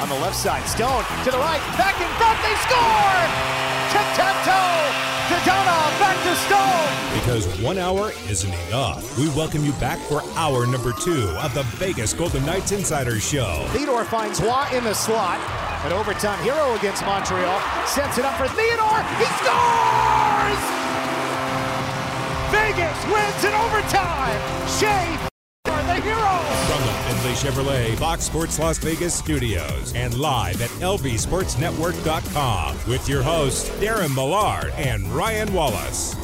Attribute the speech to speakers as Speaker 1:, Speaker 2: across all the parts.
Speaker 1: on the left side. Stone to the right, back in front, they score! Tic-tac-toe! to Dodonna back to Stone!
Speaker 2: Because one hour isn't enough. We welcome you back for hour number two of the Vegas Golden Knights Insider Show.
Speaker 1: Theodore finds Waugh in the slot. An overtime hero against Montreal. Sets it up for Theodore. He scores! Vegas wins in overtime. Shea the.
Speaker 2: From the Findlay Chevrolet Fox Sports Las Vegas studios and live at lvsportsnetwork.com with your hosts Darren Millard and Ryan Wallace.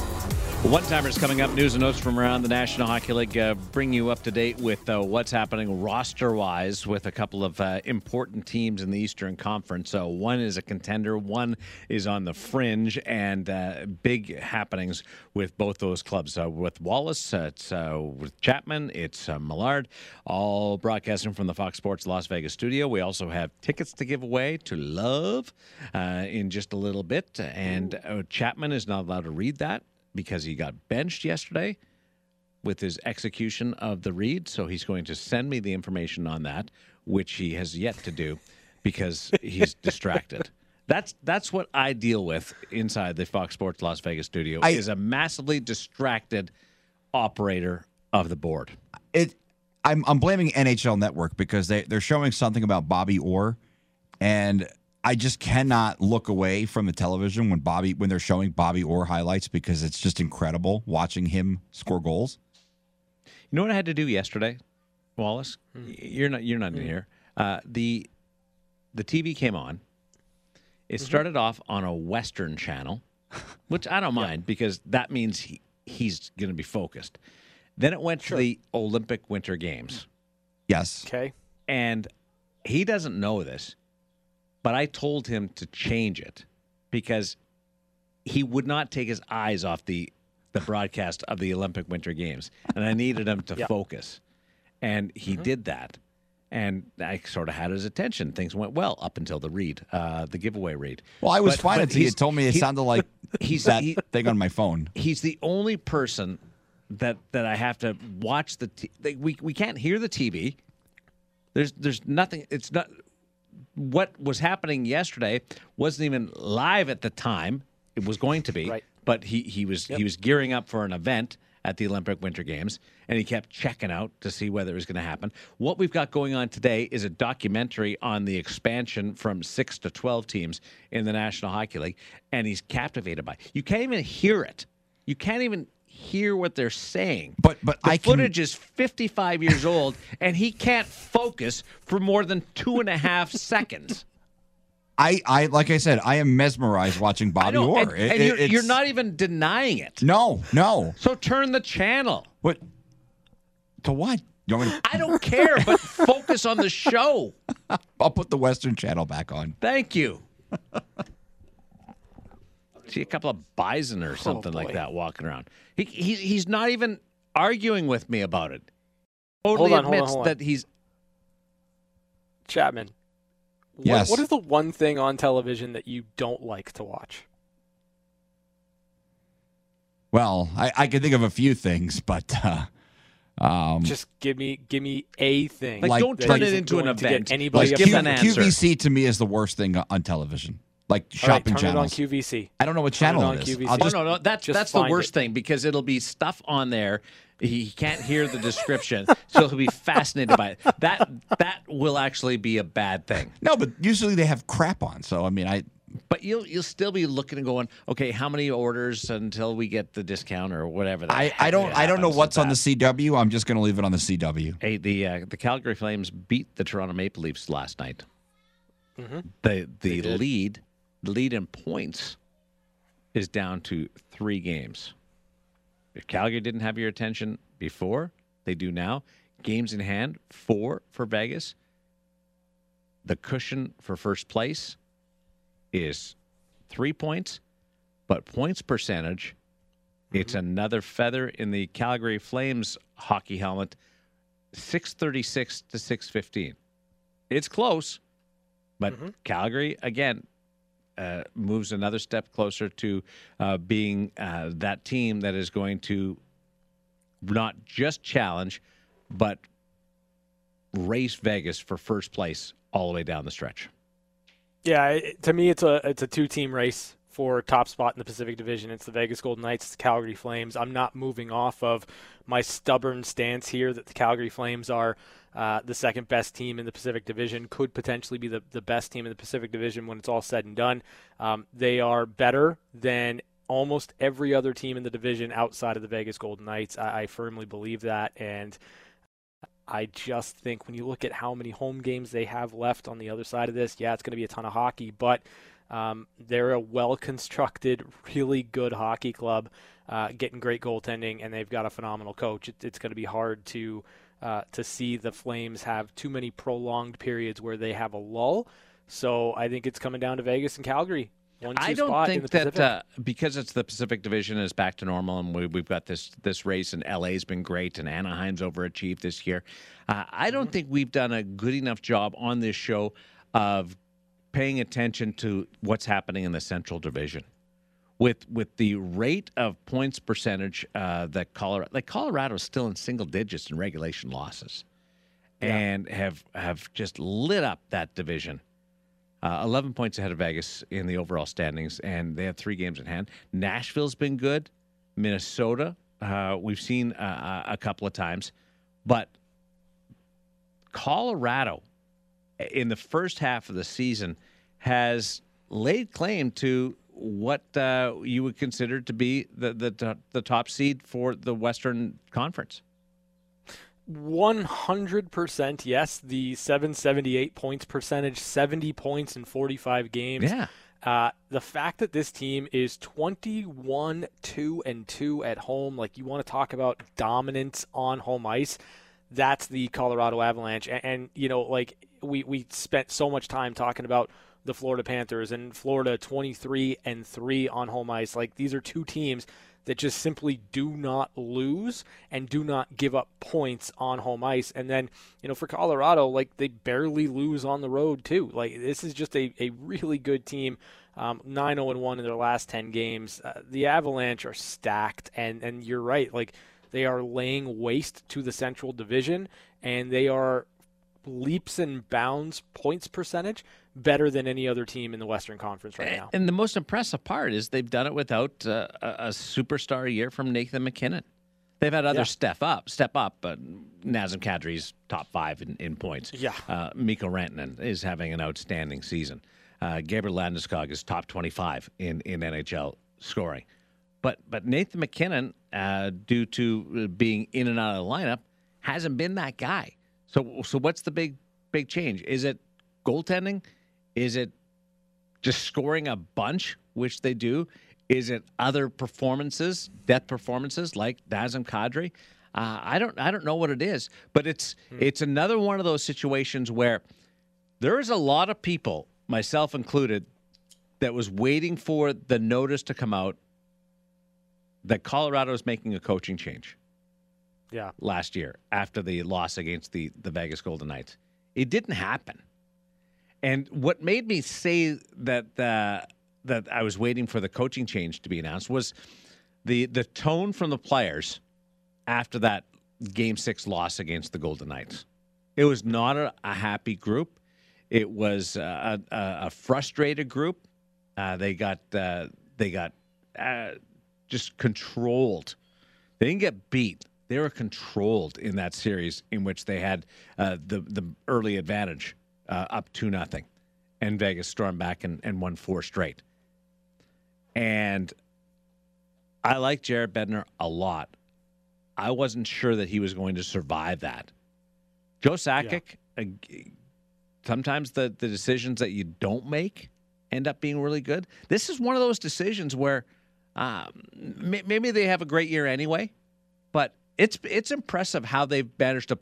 Speaker 3: One timers coming up. News and notes from around the National Hockey League. Uh, bring you up to date with uh, what's happening roster wise with a couple of uh, important teams in the Eastern Conference. So one is a contender, one is on the fringe, and uh, big happenings with both those clubs. Uh, with Wallace, uh, it's with Chapman, it's Millard, all broadcasting from the Fox Sports Las Vegas studio. We also have tickets to give away to Love in just a little bit, and Chapman is not allowed to read that because he got benched yesterday with his execution of the read. So he's going to send me the information on that, which he has yet to do because he's distracted. That's that's what I deal with inside the Fox Sports Las Vegas studio I, is a massively distracted operator of the board.
Speaker 4: It I'm I'm blaming NHL Network because they they're showing something about Bobby Orr and I just cannot look away from the television when Bobby when they're showing Bobby Orr highlights because it's just incredible watching him score goals.
Speaker 3: You know what I had to do yesterday, Wallace? Hmm. You're not you're not hmm. in here. Uh, the the TV came on. It mm-hmm. started off on a Western channel, which I don't mind yeah. because that means he, he's going to be focused. Then it went sure. to the Olympic Winter Games.
Speaker 4: Yes.
Speaker 1: Okay.
Speaker 3: And he doesn't know this but I told him to change it because he would not take his eyes off the the broadcast of the Olympic Winter Games, and I needed him to yep. focus, and he mm-hmm. did that. And I sort of had his attention. Things went well up until the read, uh, the giveaway read.
Speaker 4: Well, I was but, fine until you told me it he, sounded like he's that he, thing on my phone.
Speaker 3: He's the only person that that I have to watch the. T- we we can't hear the TV. There's there's nothing. It's not what was happening yesterday wasn't even live at the time. It was going to be,
Speaker 1: right.
Speaker 3: but he, he was yep. he was gearing up for an event at the Olympic Winter Games, and he kept checking out to see whether it was going to happen. What we've got going on today is a documentary on the expansion from six to twelve teams in the National Hockey League, and he's captivated by. It. You can't even hear it. You can't even hear what they're saying.
Speaker 4: But but
Speaker 3: the
Speaker 4: I
Speaker 3: footage
Speaker 4: can...
Speaker 3: is 55 years old, and he can't focus for more than two and a half seconds.
Speaker 4: I, I like I said, I am mesmerized watching Bobby Orr.
Speaker 3: And, and it, you're, you're, not even denying it.
Speaker 4: No, no.
Speaker 3: So turn the channel.
Speaker 4: What? To what?
Speaker 3: To... I don't care, but focus on the show.
Speaker 4: I'll put the Western Channel back on.
Speaker 3: Thank you see a couple of bison or oh, something oh, like that walking around. He, he he's not even arguing with me about it. Totally
Speaker 5: hold on,
Speaker 3: admits
Speaker 5: hold on, hold
Speaker 3: that he's
Speaker 5: Chapman.
Speaker 4: Yes.
Speaker 5: What, what is the one thing on television that you don't like to watch?
Speaker 4: Well, I, I can think of a few things, but uh, um,
Speaker 5: just give me give me a thing.
Speaker 3: Like, like don't turn it into an event.
Speaker 5: Anybody
Speaker 4: like
Speaker 3: give an answer.
Speaker 4: QVC to me is the worst thing on television like shopping
Speaker 5: right,
Speaker 4: channels.
Speaker 5: on QVC.
Speaker 4: I don't know what channel it, it is.
Speaker 3: I'll just, oh, no, no, that's that's the worst it. thing because it'll be stuff on there. He can't hear the description, so he'll be fascinated by it. That that will actually be a bad thing.
Speaker 4: No, but usually they have crap on. So I mean, I.
Speaker 3: But you'll you'll still be looking and going, okay, how many orders until we get the discount or whatever.
Speaker 4: I, I don't I don't know what's on the CW. I'm just going to leave it on the CW.
Speaker 3: Hey, the uh, the Calgary Flames beat the Toronto Maple Leafs last night. Mm-hmm. The the lead the lead in points is down to three games. If Calgary didn't have your attention before, they do now. Games in hand, four for Vegas. The cushion for first place is three points, but points percentage, mm-hmm. it's another feather in the Calgary Flames hockey helmet, 636 to 615. It's close, but mm-hmm. Calgary, again, uh, moves another step closer to uh, being uh, that team that is going to not just challenge, but race Vegas for first place all the way down the stretch.
Speaker 5: Yeah, to me, it's a it's a two team race for top spot in the Pacific Division. It's the Vegas Golden Knights, it's the Calgary Flames. I'm not moving off of my stubborn stance here that the Calgary Flames are uh, the second best team in the Pacific Division, could potentially be the, the best team in the Pacific Division when it's all said and done. Um, they are better than almost every other team in the division outside of the Vegas Golden Knights. I, I firmly believe that. And I just think when you look at how many home games they have left on the other side of this, yeah, it's going to be a ton of hockey, but um, they're a well constructed, really good hockey club, uh, getting great goaltending, and they've got a phenomenal coach. It, it's going to be hard to. Uh, to see the Flames have too many prolonged periods where they have a lull. So I think it's coming down to Vegas and Calgary. One,
Speaker 3: I don't think that uh, because it's the Pacific Division is back to normal, and we, have got this this race, and LA's been great, and Anaheim's overachieved this year. Uh, I don't mm-hmm. think we've done a good enough job on this show of paying attention to what's happening in the Central Division. With with the rate of points percentage uh, that Colorado, like Colorado's still in single digits in regulation losses, yeah. and have have just lit up that division. Uh, 11 points ahead of Vegas in the overall standings, and they have three games in hand. Nashville's been good. Minnesota, uh, we've seen uh, a couple of times. But Colorado, in the first half of the season, has laid claim to what uh, you would consider to be the, the, the top seed for the Western Conference.
Speaker 5: 100% yes. The 778 points percentage, 70 points in 45 games.
Speaker 3: Yeah.
Speaker 5: Uh, the fact that this team is 21 2 and 2 at home, like you want to talk about dominance on home ice, that's the Colorado Avalanche. And, and, you know, like we, we spent so much time talking about the Florida Panthers and Florida 23 and 3 on home ice. Like these are two teams that just simply do not lose and do not give up points on home ice. And then, you know, for Colorado, like they barely lose on the road too. Like this is just a, a really good team. Um, 9 0 1 in their last 10 games. Uh, the Avalanche are stacked, and, and you're right. Like they are laying waste to the Central Division, and they are leaps and bounds points percentage better than any other team in the Western Conference right now.
Speaker 3: And the most impressive part is they've done it without uh, a superstar year from Nathan MacKinnon. They've had others yeah. step up, step up, but Nazem Kadri's top five in, in points.
Speaker 5: Yeah.
Speaker 3: Uh, Mikko Rantanen is having an outstanding season. Uh, Gabriel Landeskog is top 25 in, in NHL scoring. But but Nathan MacKinnon, uh, due to being in and out of the lineup, hasn't been that guy. So so what's the big big change? Is it goaltending? Is it just scoring a bunch, which they do? Is it other performances, death performances like Nazem Kadri? Uh, I don't I don't know what it is, but it's hmm. it's another one of those situations where there is a lot of people, myself included, that was waiting for the notice to come out that Colorado is making a coaching change.
Speaker 5: Yeah.
Speaker 3: Last year after the loss against the the Vegas Golden Knights. It didn't happen. And what made me say that uh, that I was waiting for the coaching change to be announced was the the tone from the players after that Game Six loss against the Golden Knights. It was not a, a happy group. It was a, a, a frustrated group. Uh, they got uh, they got uh, just controlled. They didn't get beat. They were controlled in that series in which they had uh, the the early advantage uh, up two nothing, and Vegas stormed back and, and won four straight. And I like Jared Bednar a lot. I wasn't sure that he was going to survive that. Joe Sakic, yeah. uh, sometimes the, the decisions that you don't make end up being really good. This is one of those decisions where um, maybe they have a great year anyway, but it's it's impressive how they've managed to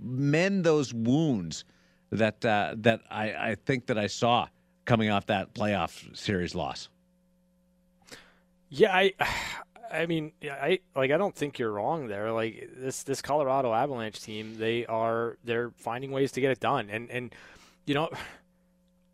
Speaker 3: mend those wounds that uh, that I, I think that I saw coming off that playoff series loss.
Speaker 5: Yeah, I I mean, I like I don't think you're wrong there. Like this this Colorado Avalanche team, they are they're finding ways to get it done. And and you know,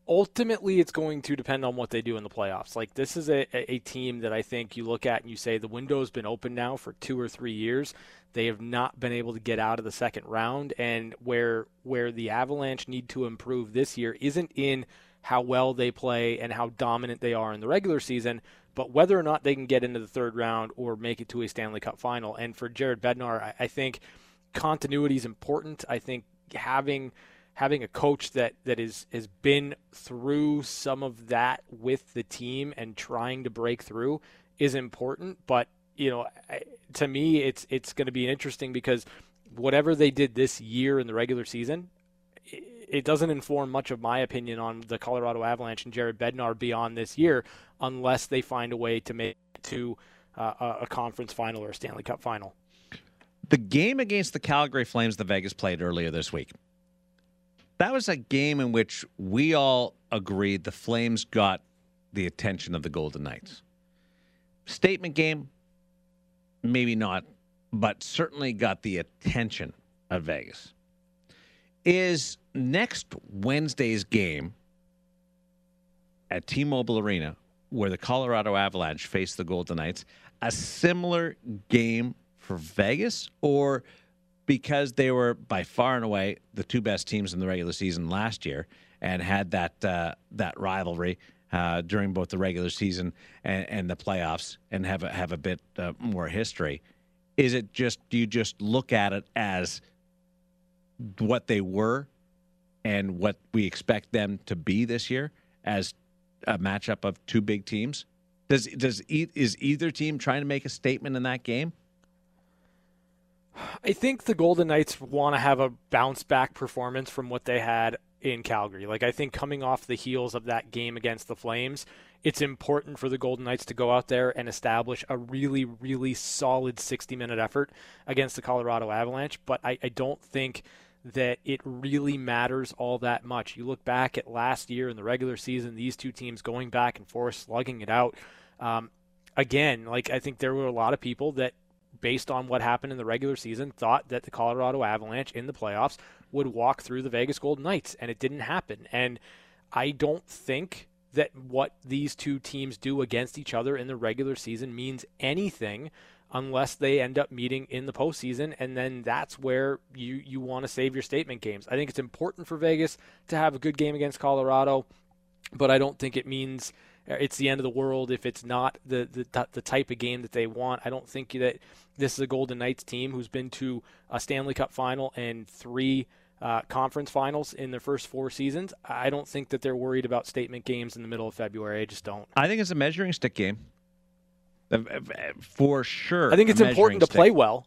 Speaker 5: ultimately it's going to depend on what they do in the playoffs. Like this is a, a team that I think you look at and you say the window's been open now for two or three years. They have not been able to get out of the second round, and where where the Avalanche need to improve this year isn't in how well they play and how dominant they are in the regular season, but whether or not they can get into the third round or make it to a Stanley Cup final. And for Jared Bednar, I, I think continuity is important. I think having having a coach that that is has been through some of that with the team and trying to break through is important. But you know, to me, it's it's going to be interesting because whatever they did this year in the regular season, it doesn't inform much of my opinion on the Colorado Avalanche and Jared Bednar beyond this year, unless they find a way to make it to uh, a conference final or a Stanley Cup final.
Speaker 3: The game against the Calgary Flames, the Vegas played earlier this week that was a game in which we all agreed the Flames got the attention of the Golden Knights. Statement game, maybe not, but certainly got the attention of Vegas. Is next Wednesday's game at T Mobile Arena, where the Colorado Avalanche face the Golden Knights, a similar game for Vegas? Or because they were by far and away the two best teams in the regular season last year and had that uh, that rivalry uh, during both the regular season and, and, the playoffs and have a, have a bit uh, more history. Is it just do you just look at it as what they were and what we expect them to be this year as a matchup of two big teams? Does does is either team trying to make a statement in that game?
Speaker 5: I think the Golden Knights want to have a bounce back performance from what they had in Calgary. Like I think coming off the heels of that game against the Flames, it's important for the Golden Knights to go out there and establish a really, really solid 60 minute effort against the Colorado Avalanche. But I, I don't think that it really matters all that much. You look back at last year in the regular season, these two teams going back and forth, slugging it out. Um, again, like I think there were a lot of people that based on what happened in the regular season, thought that the Colorado Avalanche in the playoffs would walk through the Vegas Golden Knights, and it didn't happen. And I don't think that what these two teams do against each other in the regular season means anything unless they end up meeting in the postseason, and then that's where you you want to save your statement games. I think it's important for Vegas to have a good game against Colorado, but I don't think it means it's the end of the world if it's not the, the the type of game that they want. I don't think that this is a Golden Knights team who's been to a Stanley Cup final and three uh, conference finals in their first four seasons. I don't think that they're worried about statement games in the middle of February. I just don't.
Speaker 3: I think it's a measuring stick game. Uh, uh, for sure.
Speaker 5: I think it's important to play well.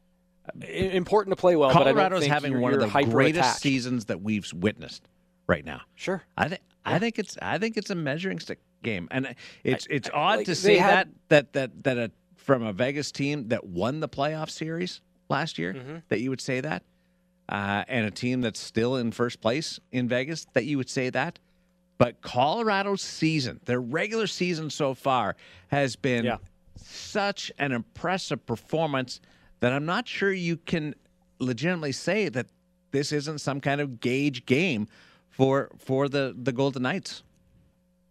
Speaker 5: Important to play well.
Speaker 3: Colorado's
Speaker 5: having
Speaker 3: one of the greatest
Speaker 5: attached.
Speaker 3: seasons that we've witnessed right now.
Speaker 5: Sure.
Speaker 3: I think yeah. I think it's I think it's a measuring stick game, and it's it's
Speaker 5: I,
Speaker 3: odd
Speaker 5: like
Speaker 3: to say
Speaker 5: had,
Speaker 3: that that that that a, from a Vegas team that won the playoff series last year
Speaker 5: mm-hmm.
Speaker 3: that you would say that, uh, and a team that's still in first place in Vegas that you would say that. But Colorado's season, their regular season so far, has been
Speaker 5: yeah.
Speaker 3: such an impressive performance that I'm not sure you can legitimately say that this isn't some kind of gauge game for for the the Golden Knights.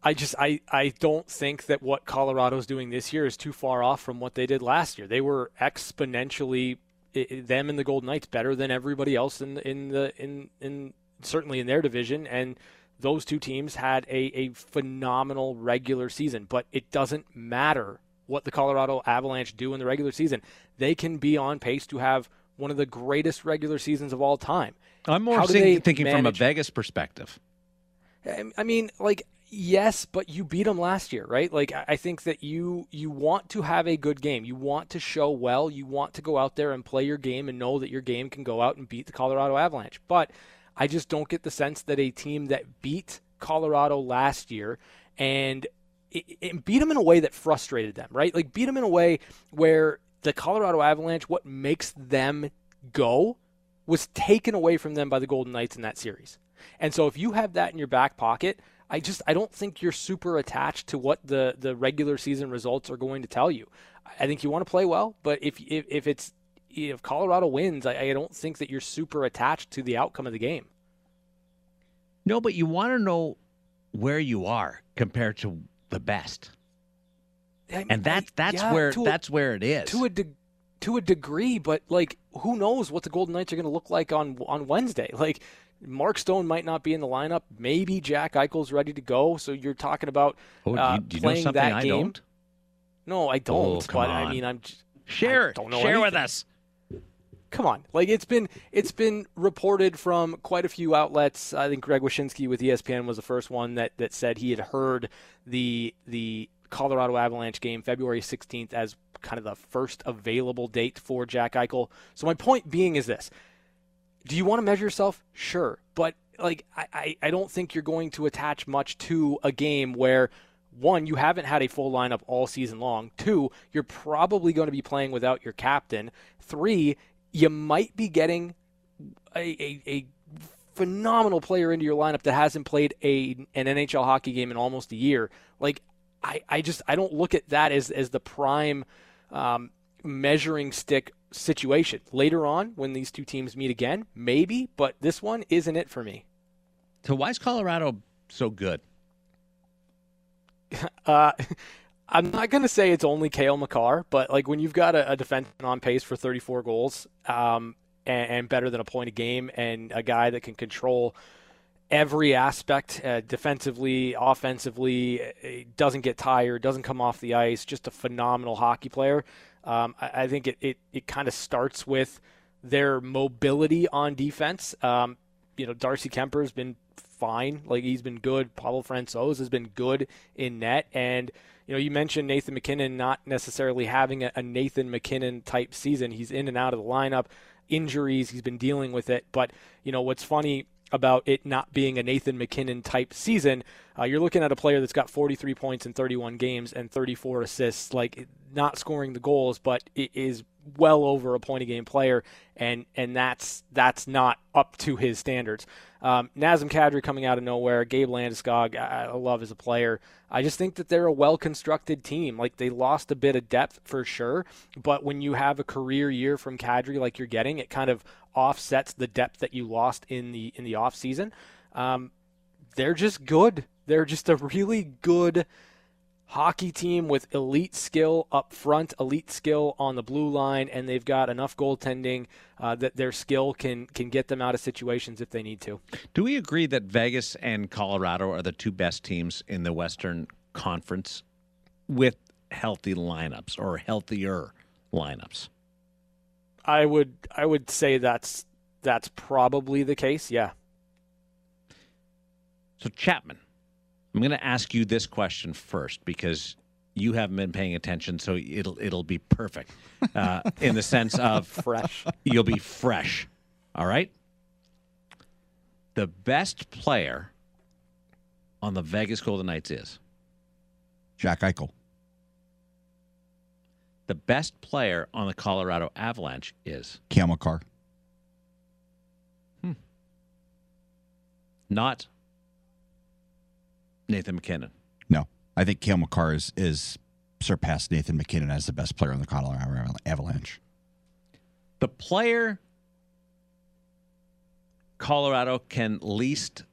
Speaker 5: I just I, I don't think that what Colorado's doing this year is too far off from what they did last year. They were exponentially them and the Golden Knights better than everybody else in in the in in certainly in their division and those two teams had a, a phenomenal regular season, but it doesn't matter what the Colorado Avalanche do in the regular season. They can be on pace to have one of the greatest regular seasons of all time.
Speaker 3: I'm more thinking manage... from a Vegas perspective.
Speaker 5: I mean, like yes, but you beat them last year, right? Like I think that you you want to have a good game. You want to show well. You want to go out there and play your game and know that your game can go out and beat the Colorado Avalanche. But I just don't get the sense that a team that beat Colorado last year and it, it beat them in a way that frustrated them, right? Like beat them in a way where the Colorado Avalanche, what makes them go, was taken away from them by the Golden Knights in that series. And so if you have that in your back pocket, I just I don't think you're super attached to what the the regular season results are going to tell you. I think you want to play well, but if if, if it's if Colorado wins, I, I don't think that you're super attached to the outcome of the game.
Speaker 3: No, but you want to know where you are compared to the best.
Speaker 5: I-
Speaker 3: And that's that's
Speaker 5: yeah,
Speaker 3: where
Speaker 5: a-
Speaker 3: that's where it is.
Speaker 5: to a de- to a degree, but like who knows what the Golden Knights are going to look like on on Wednesday? Like Mark Stone might not be in the lineup. Maybe Jack Eichel's ready to go. So you're talking about
Speaker 3: oh, do
Speaker 5: uh,
Speaker 3: you, do you know
Speaker 5: playing
Speaker 3: something
Speaker 5: that
Speaker 3: I
Speaker 5: game.
Speaker 3: don't?
Speaker 5: No, I
Speaker 3: Oh,
Speaker 5: don't.
Speaker 3: come
Speaker 5: but I mean, I'm.
Speaker 3: Share
Speaker 5: I don't know
Speaker 3: share with us.
Speaker 5: Come on, like it's been it's been reported from quite a few outlets. I think Greg Wyshynski with ESPN was the first one that that said he had heard the the Colorado Avalanche game February 16th as kind of the first available date for Jack Eichel. So my point being is this: Do you want to measure yourself? Sure, but like I, I, don't think you're going to attach much to a game where one, you haven't had a full lineup all season long. Two, you're probably going to be playing without your captain. Three, you might be getting a, a, a phenomenal player into your lineup that hasn't played a an NHL hockey game in almost a year. Like I, I just I don't look at that as as the prime um, measuring stick situation. Later on, when these two teams meet again, maybe, but this one isn't it for me.
Speaker 3: So why is Colorado so good?
Speaker 5: Uh, I'm not going to say it's only Cale Makar, but like when you've got a, a defenseman on pace for 34 goals um, and, and better than a point a game, and a guy that can control every aspect uh, defensively, offensively, uh, doesn't get tired, doesn't come off the ice, just a phenomenal hockey player. Um, I, I think it, it, it kind of starts with their mobility on defense. Um, you know, Darcy Kuemper's been fine. Like he's been good. Pablo Francouz has been good in net. And, you know, you mentioned Nathan MacKinnon not necessarily having a, a Nathan MacKinnon type season. He's in and out of the lineup, injuries, he's been dealing with it. But, you know, what's funny about it not being a Nathan MacKinnon type season, uh, you're looking at a player that's got 43 points in 31 games and 34 assists, like not scoring the goals, but is well over a point a game player, and and that's that's not up to his standards. Um, Nazem Kadri coming out of nowhere, Gabe Landeskog, I, I love as a player. I just think that they're a well constructed team. Like they lost a bit of depth for sure, but when you have a career year from Kadri like you're getting, it kind of offsets the depth that you lost in the in the off season. Um, they're just good. They're just a really good hockey team with elite skill up front, elite skill on the blue line, and they've got enough goaltending uh, that their skill can can get them out of situations if they need to.
Speaker 3: Do we agree that Vegas and Colorado are the two best teams in the Western Conference with healthy lineups or healthier lineups?
Speaker 5: I would I would say that's that's probably the case. Yeah.
Speaker 3: So Chapman, I'm going to ask you this question first because you haven't been paying attention, so it'll it'll be perfect uh, in the sense of
Speaker 5: Fresh.
Speaker 3: You'll be fresh. All right. The best player on the Vegas Golden Knights is
Speaker 4: Jack Eichel.
Speaker 3: the best player on the Colorado Avalanche is
Speaker 4: Cam Hmm.
Speaker 3: not Nathan MacKinnon.
Speaker 4: No, I think Cam Makar is, is surpassed Nathan MacKinnon as the best player on the Colorado Avalanche.
Speaker 3: The player Colorado can least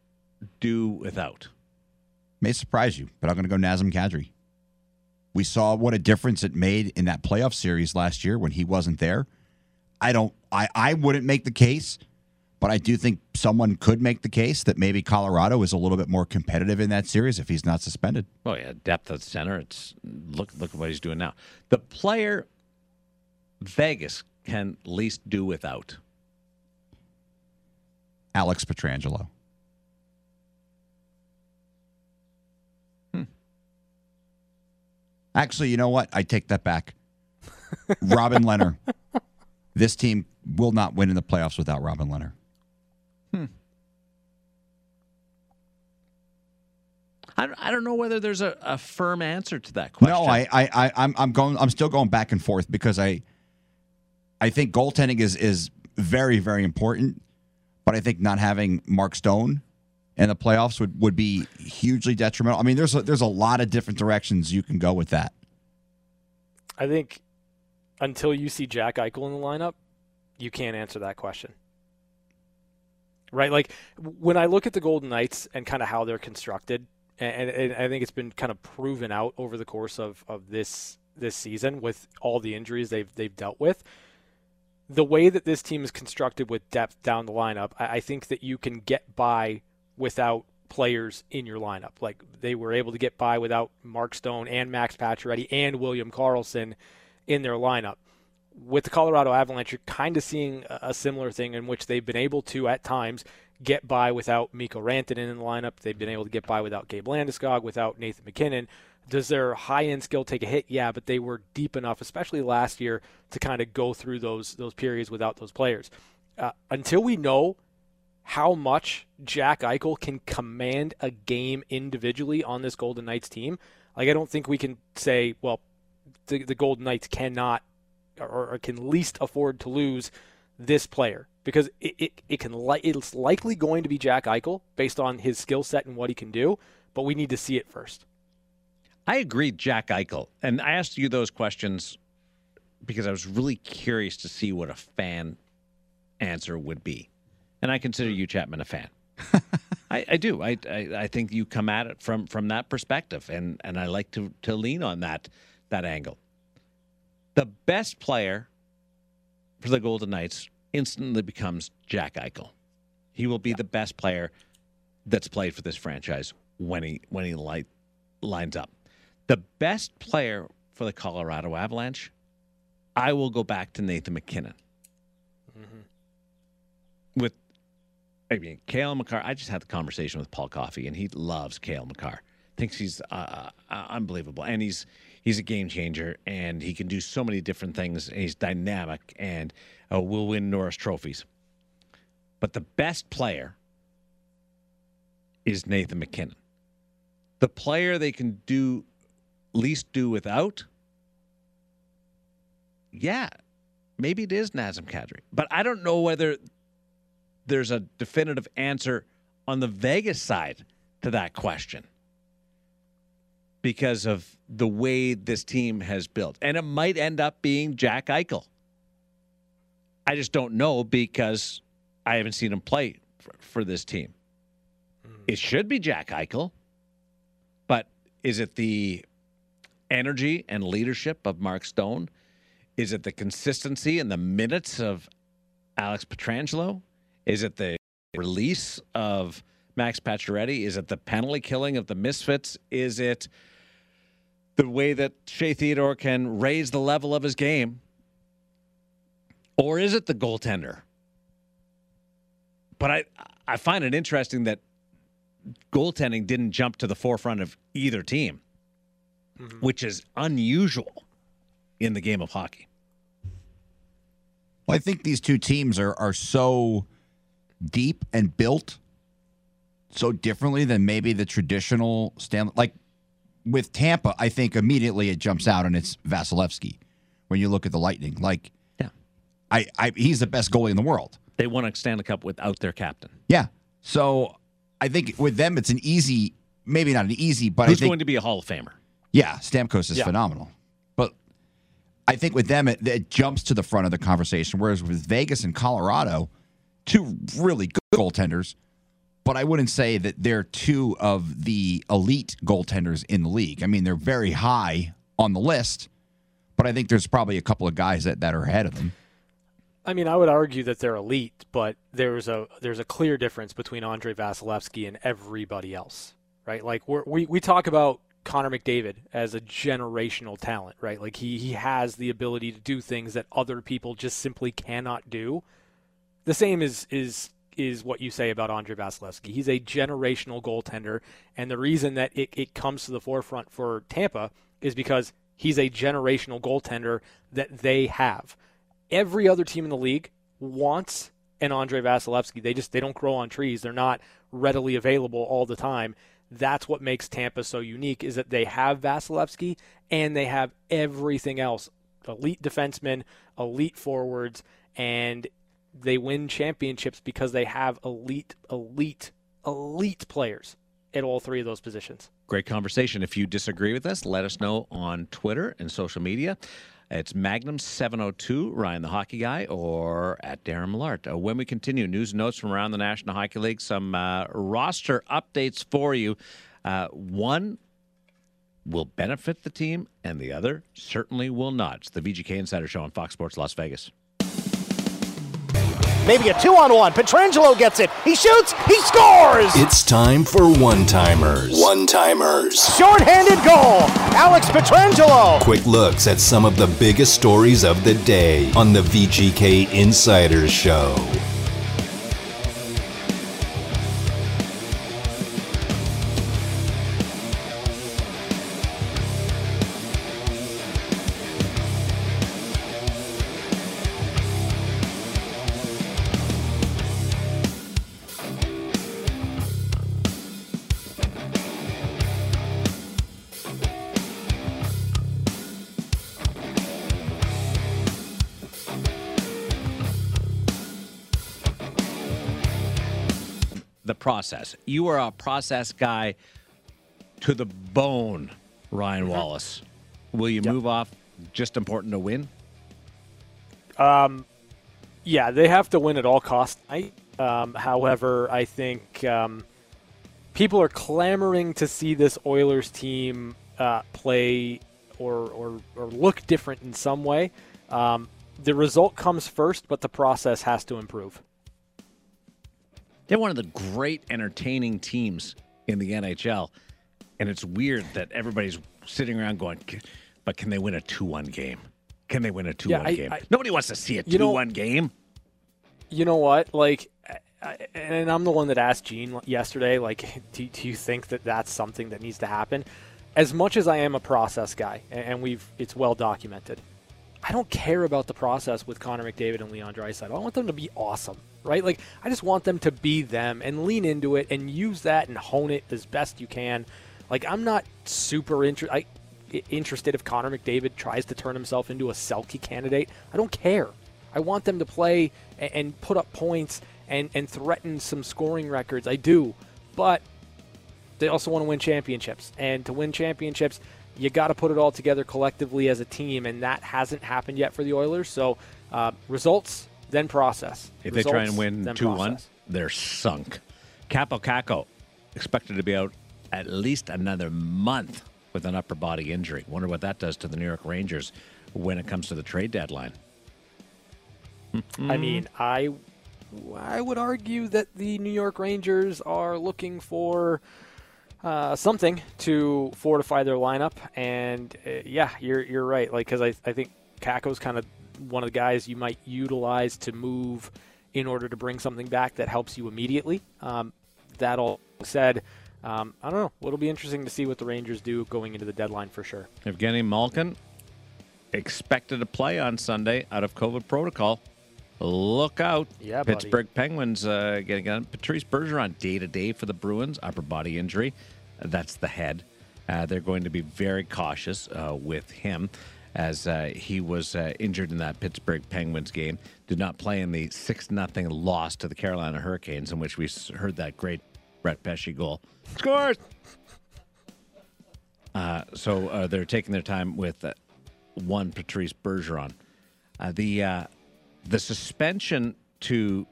Speaker 3: do without.
Speaker 4: May surprise you, but I'm going to go Nazem Kadri. We saw what a difference it made in that playoff series last year when he wasn't there. I don't. I I wouldn't make the case, but I do think someone could make the case that maybe Colorado is a little bit more competitive in that series if he's not suspended.
Speaker 3: Oh yeah, depth at center. It's look look at what he's doing now. The player Vegas can least do without.
Speaker 4: Alex Pietrangelo. Hmm. Actually, you know what? I take that back. Robin Lehner. This team will not win in the playoffs without Robin Lehner. Hmm.
Speaker 3: I don't, I don't know whether there's a, a firm answer to that question.
Speaker 4: No, I, I, I, I'm, I'm going. I'm still going back and forth because I, I think goaltending is is very, very important. But I think not having Mark Stone in the playoffs would, would be hugely detrimental. I mean, there's a, there's a lot of different directions you can go with that.
Speaker 5: I think until you see Jack Eichel in the lineup, you can't answer that question. Right? Like when I look at the Golden Knights and kind of how they're constructed, and, and, I think it's been kind of proven out over the course of, of this this season with all the injuries they've they've dealt with. The way that this team is constructed with depth down the lineup, I, I think that you can get by without players in your lineup. Like they were able to get by without Mark Stone and Max Pacioretty and William Karlsson in their lineup. With the Colorado Avalanche, you're kind of seeing a similar thing in which they've been able to at times get by without Mikko Rantanen in the lineup. They've been able to get by without Gabe Landeskog, without Nathan MacKinnon. Does their high end skill take a hit? Yeah, but they were deep enough, especially last year, to kind of go through those those periods without those players. Uh, until we know how much Jack Eichel can command a game individually on this Golden Knights team, like I don't think we can say, well, the, the Golden Knights cannot or, or can least afford to lose this player because it, it, it can li- it's likely going to be Jack Eichel based on his skill set and what he can do, but we need to see it first.
Speaker 3: I agree, Jack Eichel, and I asked you those questions because I was really curious to see what a fan answer would be, and I consider you Chapman a fan. I, I, do. I, I, I think you come at it from from that perspective, and and I like to to lean on that that angle. The best player for the Golden Knights instantly becomes Jack Eichel. He will be yeah. the best player that's played for this franchise when he when he light, lines up. The best player for the Colorado Avalanche, I will go back to Nathan MacKinnon. Mm-hmm. With, I mean, Cale Makar. I just had the conversation with Paul Coffey, and he loves Cale Makar. Thinks he's uh, uh, unbelievable, and he's he's a game changer, and he can do so many different things. he's dynamic, and uh, will win Norris trophies. But the best player is Nathan MacKinnon. The player they can do least do without, yeah, maybe it is Nazem Kadri. But I don't know whether there's a definitive answer on the Vegas side to that question because of the way this team has built. And it might end up being Jack Eichel. I just don't know because I haven't seen him play for, for this team. Mm. It should be Jack Eichel, but is it the energy and leadership of Mark Stone? Is it the consistency and the minutes of Alex Pietrangelo? Is it the release of Max Pacioretty? Is it the penalty killing of the Misfits? Is it the way that Shea Theodore can raise the level of his game? Or is it the goaltender? But I I find it interesting that goaltending didn't jump to the forefront of either team, mm-hmm. which is unusual in the game of hockey.
Speaker 4: Well, I think these two teams are are so deep and built so differently than maybe the traditional Stanley. Like with Tampa, I think immediately it jumps out and it's Vasilevskiy when you look at the Lightning. Like yeah, I, I he's the best goalie in the world.
Speaker 3: They won a Stanley Cup without their captain.
Speaker 4: Yeah. So I think with them it's an easy, maybe not an easy, but
Speaker 3: who's
Speaker 4: think,
Speaker 3: going to be a Hall of Famer?
Speaker 4: Yeah, Stamkos is yeah. phenomenal. But I think with them it, it jumps to the front of the conversation. Whereas with Vegas and Colorado, two really good goaltenders, but I wouldn't say that they're two of the elite goaltenders in the league. I mean, they're very high on the list, but I think there's probably a couple of guys that, that are ahead of them.
Speaker 5: I mean, I would argue that they're elite, but there's a there's a clear difference between Andrei Vasilevskiy and everybody else, right? Like we we talk about Connor McDavid as a generational talent, right? Like he he has the ability to do things that other people just simply cannot do. The same is is is what you say about Andrei Vasilevskiy. He's a generational goaltender, and the reason that it, it comes to the forefront for Tampa is because he's a generational goaltender that they have every other team in the league wants an Andrei Vasilevskiy. They just they don't grow on trees. They're not readily available all the time. That's what makes Tampa so unique is that they have Vasilevskiy and they have everything else. Elite defensemen, elite forwards, and they win championships because they have elite, elite, elite players at all three of those positions.
Speaker 3: Great conversation. If you disagree with us, let us know on Twitter and social media. It's Magnum 702, Ryan the Hockey Guy, or at Darren Millard. Uh, when we continue, news and notes from around the National Hockey League, some uh, roster updates for you. Uh, one will benefit the team, and the other certainly will not. It's the VGK Insider Show on Fox Sports Las Vegas.
Speaker 1: Maybe a two on one. Pietrangelo gets it. He shoots. He scores.
Speaker 6: It's time for one timers. One timers.
Speaker 1: Short-handed goal. Alex Pietrangelo.
Speaker 6: Quick looks at some of the biggest stories of the day on the VGK Insiders Show.
Speaker 3: The process. You are a process guy to the bone, Ryan Wallace. Will you move off just important to win?
Speaker 5: Um, Yeah, they have to win at all costs. I, um, however, I think um, people are clamoring to see this Oilers team uh, play or, or, or look different in some way. Um, the result comes first, but the process has to improve.
Speaker 3: They're one of the great entertaining teams in the NHL. And it's weird that everybody's sitting around going, but can they win a 2 1 game? Can they win a 2 1
Speaker 5: I-
Speaker 3: game?
Speaker 5: I-
Speaker 3: Nobody wants to see a 2
Speaker 5: know,
Speaker 3: 1 game.
Speaker 5: You know what? Like, I- and I'm the one that asked Gene yesterday. Like, do, do you think that that's something that needs to happen? As much as I am a process guy, and we've it's well documented, I don't care about the process with Connor McDavid and Leon Draisaitl. I want them to be awesome, right? Like, I just want them to be them and lean into it and use that and hone it as best you can. Like, I'm not super inter- I, i- interested if Connor McDavid tries to turn himself into a Selke candidate. I don't care. I want them to play and, and put up points and, and threaten some scoring records. I do. But they also want to win championships. And to win championships, you got to put it all together collectively as a team, and that hasn't happened yet for the Oilers. So uh, results, then process.
Speaker 3: If they try and win
Speaker 5: then
Speaker 3: 2 1, they're sunk. Kaapo Kakko expected to be out at least another month with an upper body injury. Wonder what that does to the New York Rangers when it comes to the trade deadline.
Speaker 5: I mean, I I would argue that the New York Rangers are looking for uh, something to fortify their lineup, and uh, yeah, you're you're right. Like because I I think Kakko's kind of one of the guys you might utilize to move in order to bring something back that helps you immediately. Um, that all said. Um, I don't know. It'll be interesting to see what the Rangers do going into the deadline for sure.
Speaker 3: Evgeny Malkin expected to play on Sunday out of COVID protocol. Look out.
Speaker 5: Yeah, buddy.
Speaker 3: Pittsburgh Penguins uh, getting on. Patrice Bergeron day to day for the Bruins, upper body injury. That's the head. Uh, they're going to be very cautious uh, with him as uh, he was uh, injured in that Pittsburgh Penguins game. Did not play in the 6 0 loss to the Carolina Hurricanes, in which we heard that great Brett Pesce goal. Scores! Uh, so uh, they're taking their time with uh, one Patrice Bergeron. Uh, the uh, the suspension to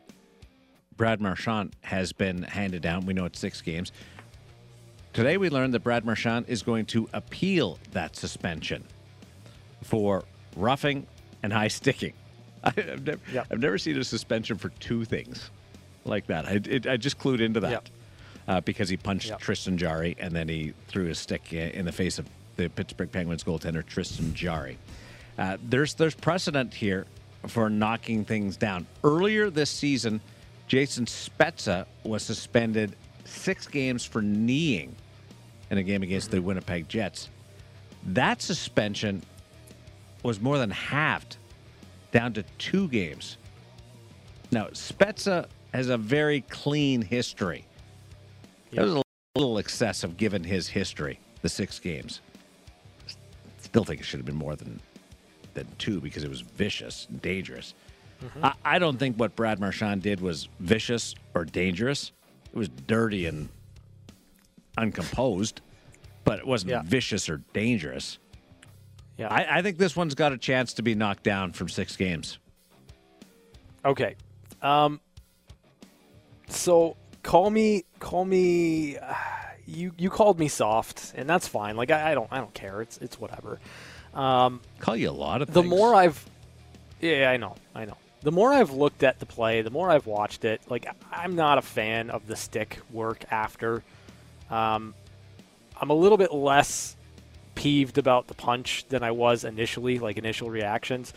Speaker 3: Brad Marchand has been handed down. We know it's six games. Today we learned that Brad Marchand is going to appeal that suspension for roughing and high sticking. I, have never,
Speaker 5: Yep.
Speaker 3: I've never seen a suspension for two things like that. I, it, I just clued into that
Speaker 5: Yep.
Speaker 3: uh, because he punched
Speaker 5: Yep.
Speaker 3: Tristan Jarry and then he threw his stick in the face of the Pittsburgh Penguins goaltender Tristan Jarry. Uh, there's there's precedent here for knocking things down. Earlier this season, Jason Spezza was suspended six games for kneeing in a game against the Winnipeg Jets. That suspension was more than halved, down to two games. Now Spezza has a very clean history. That was a little excessive given his history, the six games. Still think it should have been more than than two because it was vicious and dangerous. I, I don't think what Brad Marchand did was vicious or dangerous. It was dirty and uncomposed, but it wasn't
Speaker 5: Yeah.
Speaker 3: vicious or dangerous.
Speaker 5: Yeah.
Speaker 3: I, I think this one's got a chance to be knocked down from six games.
Speaker 5: Okay. Um. So call me, call me. Uh, you you called me soft, and that's fine. Like I, I don't I don't care. It's it's whatever. Um,
Speaker 3: Call you a lot of
Speaker 5: the
Speaker 3: things.
Speaker 5: more I've, yeah, I know, I know. The more I've looked at the play, the more I've watched it. Like I'm not a fan of the stick work after. Um, I'm a little bit less peeved about the punch than I was initially, like initial reactions,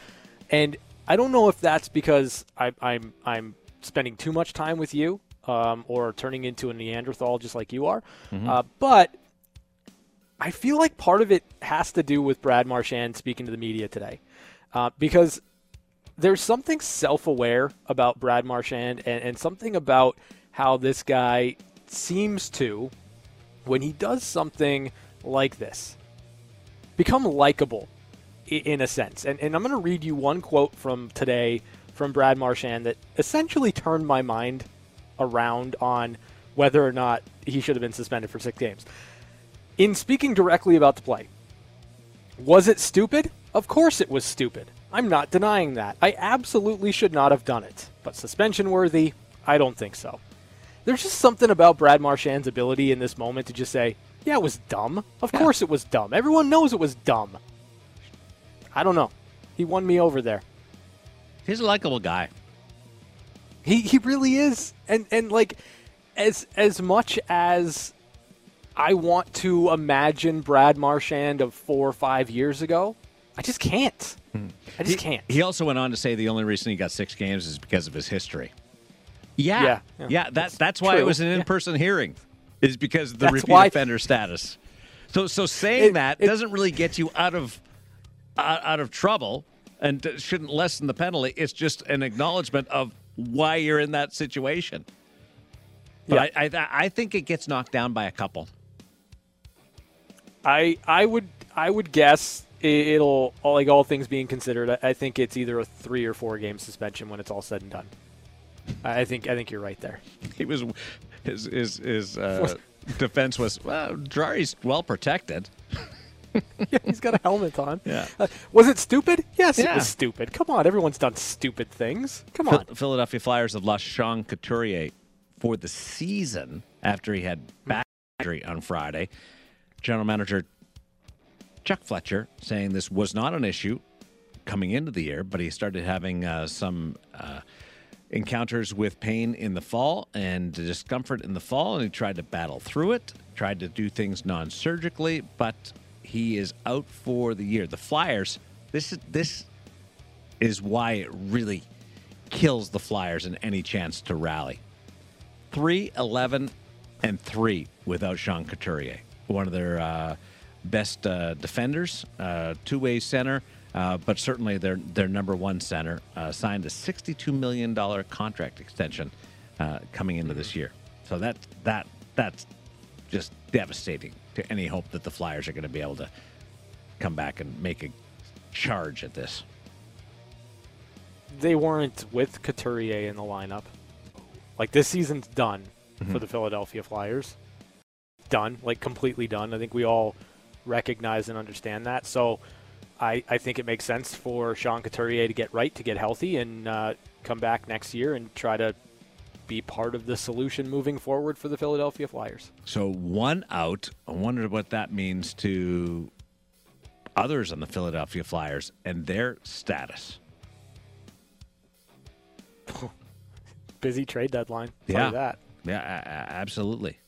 Speaker 5: and I don't know if that's because I, I'm I'm spending too much time with you, um, or turning into a Neanderthal just like you are, uh, but I feel like part of it has to do with Brad Marchand speaking to the media today, uh, because there's something self-aware about Brad Marchand and, and something about how this guy seems to, when he does something like this, become likable in a sense. And, and I'm going to read you one quote from today from Brad Marchand that essentially turned my mind around on whether or not he should have been suspended for six games. In speaking directly about the play, was it stupid? Of course it was stupid. I'm not denying that. I absolutely should not have done it. But suspension worthy? I don't think so. There's just something about Brad Marchand's ability in this moment to just say, yeah, it was dumb. Of course it was dumb. Everyone knows it was dumb. I don't know. He won me over there.
Speaker 3: He's a likable guy.
Speaker 5: He he really is. And and like as as much as I want to imagine Brad Marchand of 4 or 5 years ago, I just can't. Hmm. I just
Speaker 3: He,
Speaker 5: can't.
Speaker 3: he also went on to say the only reason he got six games is because of his history. Yeah,
Speaker 5: Yeah,
Speaker 3: yeah.
Speaker 5: yeah.
Speaker 3: that,
Speaker 5: That's
Speaker 3: that's why it was an in-person hearing, is because of the
Speaker 5: That's
Speaker 3: repeat
Speaker 5: why-
Speaker 3: offender status. So, so saying
Speaker 5: It-
Speaker 3: that
Speaker 5: it-
Speaker 3: doesn't really get you out of out, out of trouble and shouldn't lessen the penalty. It's just an acknowledgement of why you're in that situation. But I, I, I think it gets knocked down by a couple.
Speaker 5: I I would I would guess it'll all like all things being considered. I- I think it's either a three or four game suspension when it's all said and done. I think I think you're right there.
Speaker 3: He was his his his uh, defense was well, Jarry's well protected.
Speaker 5: yeah, he's got a helmet on.
Speaker 3: Yeah.
Speaker 5: Uh, was it stupid? Yes, it was stupid. Come on, everyone's done stupid things. Come on.
Speaker 3: Phil- Philadelphia Flyers have lost Sean Couturier for the season after he had back injury on Friday. General Manager Chuck Fletcher saying this was not an issue coming into the year, but he started having uh, some uh, encounters with pain in the fall and discomfort in the fall, and he tried to battle through it, tried to do things non-surgically, but he is out for the year. The Flyers, this is this is why it really kills the Flyers in any chance to rally. 3 11 and 3 without Sean Couturier, one of their uh, best uh, defenders, uh, two way center, uh, but certainly their, their number one center, uh, signed a $62 million contract extension uh, coming into this year. So that, that that's just devastating to any hope that the Flyers are going to be able to come back and make a charge at this.
Speaker 5: they weren't with Couturier in the lineup. Like this season's done
Speaker 3: Mm-hmm.
Speaker 5: for the Philadelphia Flyers. Done, like completely done. I think we all recognize and understand that. So I, I think it makes sense for Sean Couturier to get right, to get healthy, and uh, come back next year and try to be part of the solution moving forward for the Philadelphia Flyers.
Speaker 3: So one out. I wonder what that means to others on the Philadelphia Flyers and their status.
Speaker 5: Busy trade deadline.
Speaker 3: Yeah.
Speaker 5: that.
Speaker 3: Yeah, absolutely.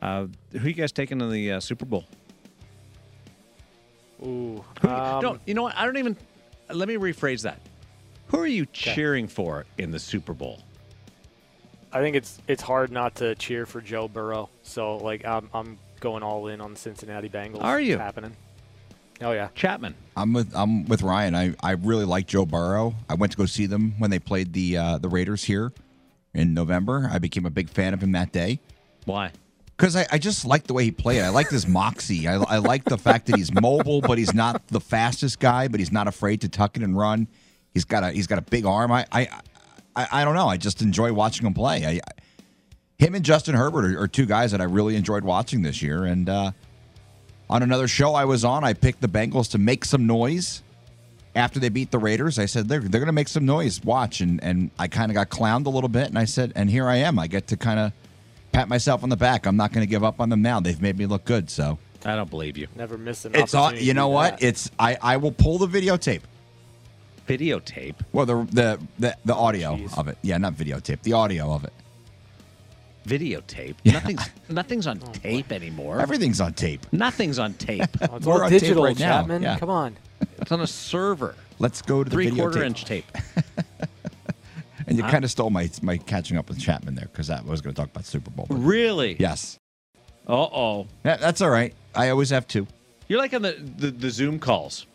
Speaker 3: Uh, who you guys taking in the uh, Super Bowl?
Speaker 5: Ooh.
Speaker 3: Who,
Speaker 5: um,
Speaker 3: no, you know what? I don't even. Let me rephrase that. Who are you cheering for in the Super Bowl?
Speaker 5: I think it's it's hard not to cheer for Joe Burrow. So like I'm I'm going all in on the Cincinnati Bengals.
Speaker 3: Are you?
Speaker 5: It's happening? Oh yeah.
Speaker 3: Chapman.
Speaker 4: I'm with I'm with Ryan. I, I really like Joe Burrow. I went to go see them when they played the uh, the Raiders here in November. I became a big fan of him that day
Speaker 3: Why?
Speaker 4: Because I, I just like the way he played. I like his moxie. I, I like the fact that he's mobile, but he's not the fastest guy. But he's not afraid to tuck it and run. He's got a he's got a big arm. I I I, I don't know. I just enjoy watching him play. I, I- him and Justin Herbert are, are two guys that I really enjoyed watching this year. And uh, on another show I was on, I picked the Bengals to make some noise after they beat the Raiders. I said they're they're going to make some noise. Watch, and and I kind of got clowned a little bit, and I said, and here I am. I get to kind of pat myself on the back. I'm not going to give up on them now. They've made me look good. So
Speaker 3: I don't believe you.
Speaker 5: Never miss an
Speaker 4: it's all.
Speaker 5: opportunity.
Speaker 4: You know what?
Speaker 5: that.
Speaker 4: It's I. I will pull the videotape.
Speaker 3: Videotape.
Speaker 4: Well, the the the, the audio
Speaker 5: Jeez.
Speaker 4: of it. Yeah, not videotape. The audio of it.
Speaker 3: Videotape.
Speaker 4: Yeah.
Speaker 3: Nothing's nothing's on oh, tape anymore.
Speaker 4: Everything's on tape.
Speaker 3: Nothing's on tape.
Speaker 5: Oh, it's
Speaker 4: We're
Speaker 5: all
Speaker 4: on tape
Speaker 5: digital,
Speaker 4: right now,
Speaker 5: Chapman.
Speaker 4: yeah.
Speaker 5: Come on.
Speaker 3: it's on a server.
Speaker 4: Let's go to the
Speaker 3: Three
Speaker 4: videotape.
Speaker 3: quarter inch tape.
Speaker 4: And you kind of stole my my catching up with Chapman there because that I was going to talk about Super Bowl.
Speaker 3: Really?
Speaker 4: Yes,
Speaker 3: Uh oh.
Speaker 4: Yeah, that's all right. I always have two.
Speaker 3: You're like on the, the, the Zoom calls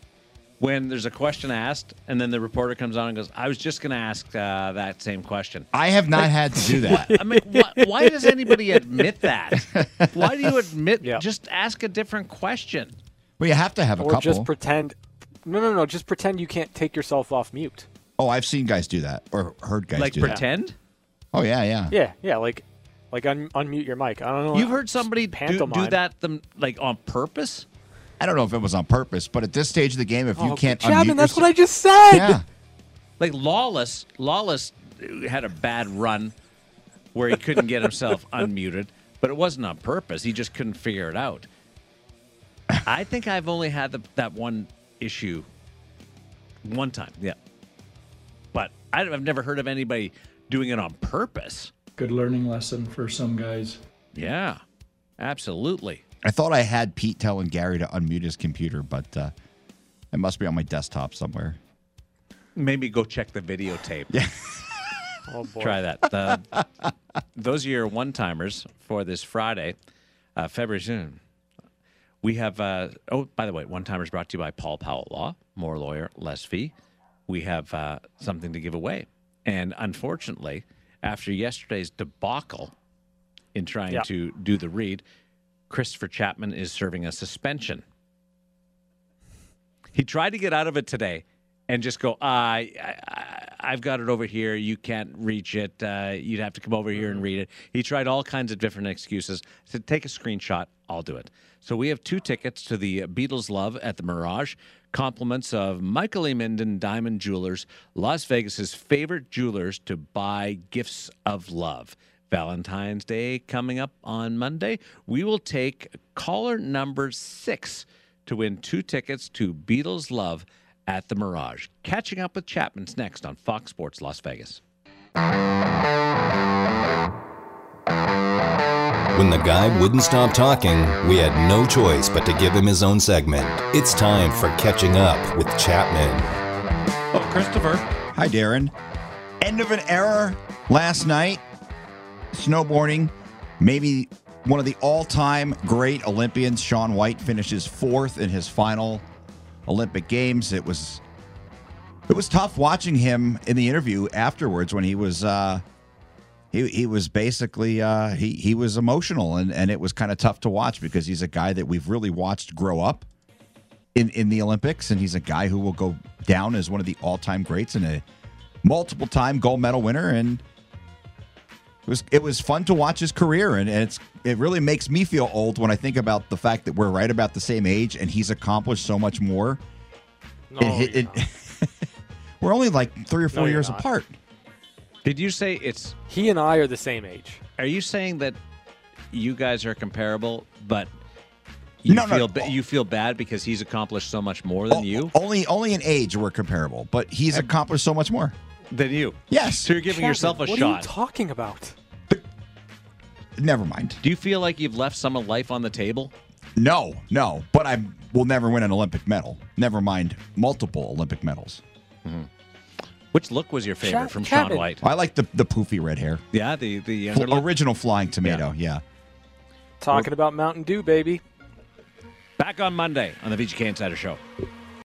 Speaker 3: when there's a question asked and then the reporter comes on and goes, I was just going to ask uh, that same question.
Speaker 4: I have not had to do that.
Speaker 3: I mean, why, why does anybody admit that? Why do you admit?
Speaker 5: Yeah.
Speaker 3: Just ask a different question.
Speaker 4: well, you have to have a
Speaker 5: Or
Speaker 4: couple.
Speaker 5: just pretend. No, no, no. Just pretend you can't take yourself off mute.
Speaker 4: Oh, I've seen guys do that or heard guys
Speaker 3: like
Speaker 4: do that.
Speaker 3: pretend.
Speaker 4: Oh yeah, yeah.
Speaker 5: Yeah, yeah. Like, like un- unmute your mic. I don't know.
Speaker 3: You've heard somebody do, do that them like on purpose.
Speaker 4: I don't know if it was on purpose, but at this stage of the game, if you
Speaker 5: Oh,
Speaker 4: can't
Speaker 5: Chapman,
Speaker 4: unmute
Speaker 5: that's what I just said.
Speaker 4: yeah.
Speaker 3: Like lawless, lawless had a bad run where he couldn't get himself unmuted, but it wasn't on purpose. He just couldn't figure it out. I think I've only had the, that one issue one time. Yeah, but I, I've never heard of anybody doing it on purpose.
Speaker 7: good learning lesson for some guys.
Speaker 3: Yeah, absolutely.
Speaker 4: I thought I had Pete telling Gary to unmute his computer, but uh, it must be on my desktop somewhere.
Speaker 3: Maybe go check the videotape.
Speaker 4: Yeah.
Speaker 5: Oh boy.
Speaker 3: Try that. The, those are your one timers for this Friday, uh, February. June. We have, uh, oh, by the way, one timers brought to you by Paul Powell Law, more lawyer, less fee. We have uh, something to give away. And unfortunately, after yesterday's debacle in trying
Speaker 5: Yeah.
Speaker 3: to do the read, Christopher Chapman is serving a suspension. He tried to get out of it today and just go, I, I, I've got it over here. You can't reach it. Uh, you'd have to come over here and read it. He tried all kinds of different excuses. I said, take a screenshot. I'll do it. So we have two tickets to the Beatles Love at the Mirage. Compliments of Michael E. Minden Diamond Jewelers, Las Vegas's favorite jewelers to buy gifts of love. Valentine's Day coming up on Monday. We will take caller number six to win two tickets to Beatles Love at the Mirage. Catching up with Chapman's next on Fox Sports Las Vegas.
Speaker 6: When the guy wouldn't stop talking, we had no choice but to give him his own segment. It's time for Catching Up with Chapman.
Speaker 3: Oh, Christopher.
Speaker 4: Hi, Darren. End of an era last night. Snowboarding. Maybe one of the all time great Olympians, Shaun White, finishes fourth in his final Olympic Games. It was. It was tough watching him in the interview afterwards when he was uh, he he was basically uh, he he was emotional and and it was kind of tough to watch because he's a guy that we've really watched grow up in in the Olympics and he's a guy who will go down as one of the all-time greats and a multiple time gold medal winner and it was it was fun to watch his career and, and it's it really makes me feel old when I think about the fact that we're right about the same age and he's accomplished so much more.
Speaker 5: No,
Speaker 4: It- it- it- we're only like three or four
Speaker 5: you're
Speaker 4: years apart.
Speaker 3: Did you say it's.
Speaker 5: he and I are the same age.
Speaker 3: Are you saying that you guys are comparable, but. You
Speaker 4: No, no.
Speaker 3: feel ba- you feel bad because he's accomplished so much more than
Speaker 4: O-
Speaker 3: you
Speaker 4: Only only in age we're comparable, but he's accomplished so much more.
Speaker 3: than you.
Speaker 4: Yes.
Speaker 3: So you're giving
Speaker 5: Chapman,
Speaker 3: yourself a
Speaker 5: what are you
Speaker 3: shot.
Speaker 5: talking about?
Speaker 4: Never mind.
Speaker 3: Do you feel like you've left some of life on the table?
Speaker 4: No, no. But I will never win an Olympic medal. Never mind multiple Olympic medals. Mm-hmm.
Speaker 3: Which look was your favorite
Speaker 5: Chap-
Speaker 3: from Shaun
Speaker 5: Chapman.
Speaker 3: White?
Speaker 4: I like the the poofy red hair.
Speaker 3: Yeah, the the
Speaker 4: Fl-
Speaker 3: younger
Speaker 4: original flying tomato. Yeah.
Speaker 5: Talking about Mountain Dew, baby.
Speaker 3: Back on Monday on the VGK Insider Show.